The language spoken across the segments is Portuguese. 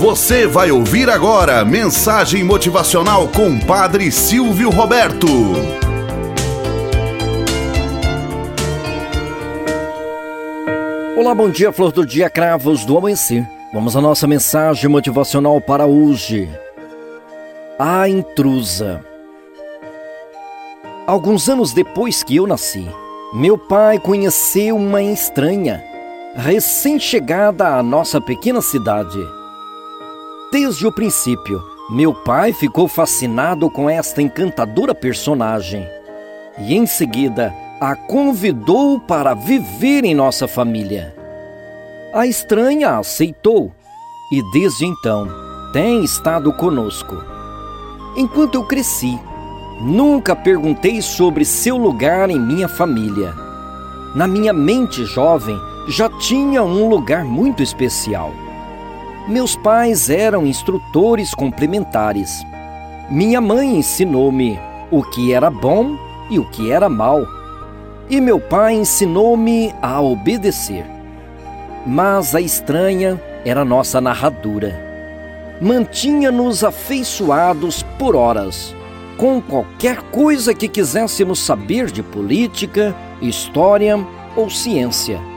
Você vai ouvir agora mensagem motivacional com Padre Silvio Roberto. Olá, bom dia, flor do dia, cravos do amanhecer. Vamos à nossa mensagem motivacional para hoje. A intrusa. Alguns anos depois que eu nasci, meu pai conheceu uma estranha, recém-chegada à nossa pequena cidade. Desde o princípio, meu pai ficou fascinado com esta encantadora personagem e, em seguida, a convidou para viver em nossa família. A estranha aceitou e, desde então, tem estado conosco. Enquanto eu cresci, nunca perguntei sobre seu lugar em minha família. Na minha mente jovem, já tinha um lugar muito especial. Meus pais eram instrutores complementares. Minha mãe ensinou-me o que era bom e o que era mal. E meu pai ensinou-me a obedecer. Mas a estranha era nossa narradora. Mantinha-nos afeiçoados por horas, com qualquer coisa que quiséssemos saber de política, história ou ciência.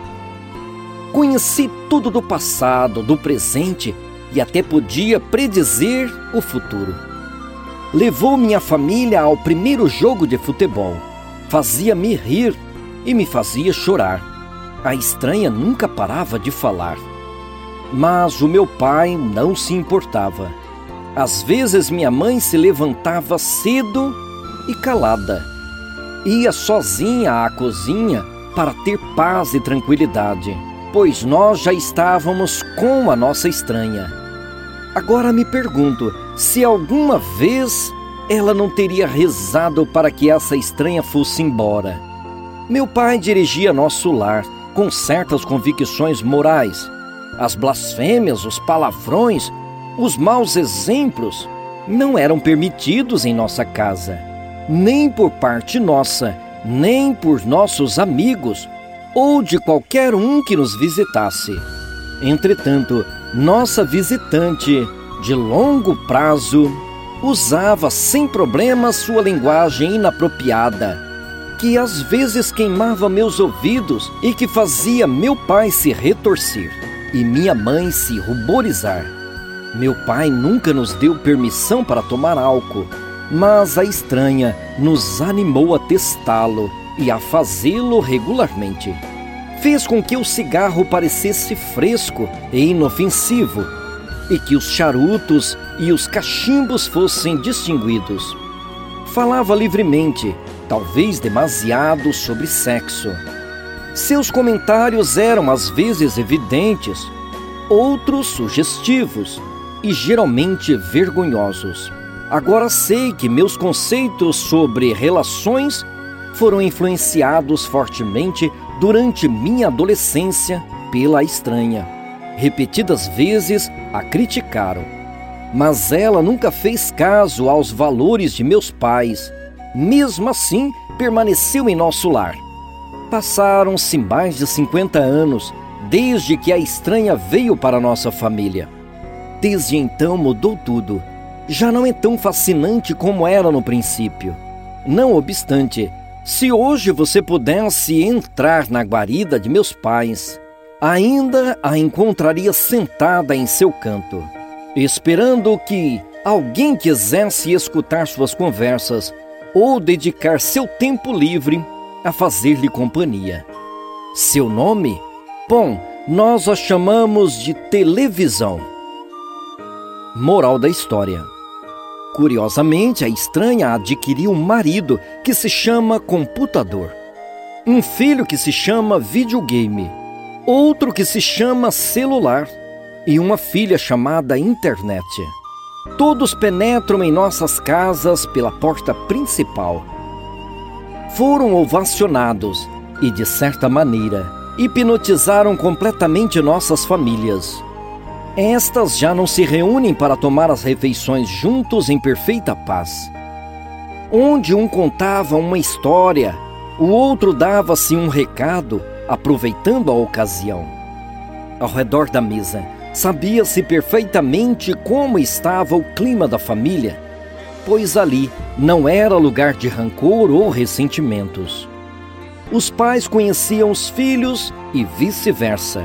Conheci tudo do passado, do presente e até podia predizer o futuro. Levou minha família ao primeiro jogo de futebol. Fazia-me rir e me fazia chorar. A estranha nunca parava de falar. Mas o meu pai não se importava. Às vezes minha mãe se levantava cedo e calada. Ia sozinha à cozinha para ter paz e tranquilidade pois nós já estávamos com a nossa estranha. Agora me pergunto se alguma vez ela não teria rezado para que essa estranha fosse embora. Meu pai dirigia nosso lar com certas convicções morais. As blasfêmias, os palavrões, os maus exemplos não eram permitidos em nossa casa, nem por parte nossa, nem por nossos amigos ou de qualquer um que nos visitasse. Entretanto, nossa visitante, de longo prazo, usava sem problema sua linguagem inapropriada, que às vezes queimava meus ouvidos e que fazia meu pai se retorcer e minha mãe se ruborizar. Meu pai nunca nos deu permissão para tomar álcool, mas a estranha nos animou a testá-lo e a fazê-lo regularmente. Fez com que o cigarro parecesse fresco e inofensivo e que os charutos e os cachimbos fossem distinguidos. Falava livremente, talvez demasiado, sobre sexo. Seus comentários eram às vezes evidentes, outros sugestivos e geralmente vergonhosos. Agora sei que meus conceitos sobre relações foram influenciados fortemente durante minha adolescência pela estranha. Repetidas vezes a criticaram, mas ela nunca fez caso aos valores de meus pais. Mesmo assim, permaneceu em nosso lar. Passaram-se mais de 50 anos desde que a estranha veio para nossa família. Desde então mudou tudo. Já não é tão fascinante como era no princípio. Não obstante, se hoje você pudesse entrar na guarida de meus pais, ainda a encontraria sentada em seu canto, esperando que alguém quisesse escutar suas conversas ou dedicar seu tempo livre a fazer-lhe companhia. Seu nome? Bom, nós a chamamos de televisão. Moral da história. Curiosamente, a estranha adquiriu um marido que se chama computador, um filho que se chama videogame, outro que se chama celular e uma filha chamada internet. Todos penetram em nossas casas pela porta principal. Foram ovacionados e, de certa maneira, hipnotizaram completamente nossas famílias. Estas já não se reúnem para tomar as refeições juntos em perfeita paz. Onde um contava uma história, o outro dava-se um recado, aproveitando a ocasião. Ao redor da mesa, Sabia-se perfeitamente como estava o clima da família, pois ali não era lugar de rancor ou ressentimentos. Os pais conheciam os filhos e vice-versa.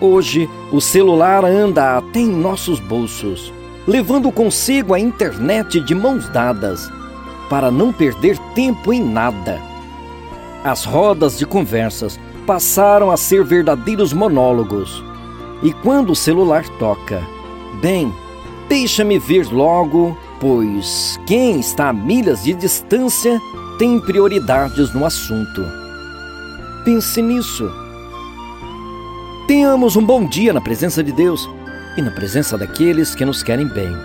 Hoje, o celular anda até em nossos bolsos, levando consigo a internet de mãos dadas, para não perder tempo em nada. As rodas de conversas passaram a ser verdadeiros monólogos. E quando o celular toca, bem, deixa-me ver logo, pois quem está a milhas de distância tem prioridades no assunto. Pense nisso. Tenhamos um bom dia na presença de Deus e na presença daqueles que nos querem bem.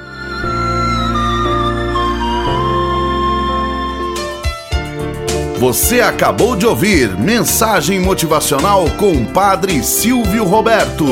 Você acabou de ouvir Mensagem Motivacional com o Padre Silvio Roberto.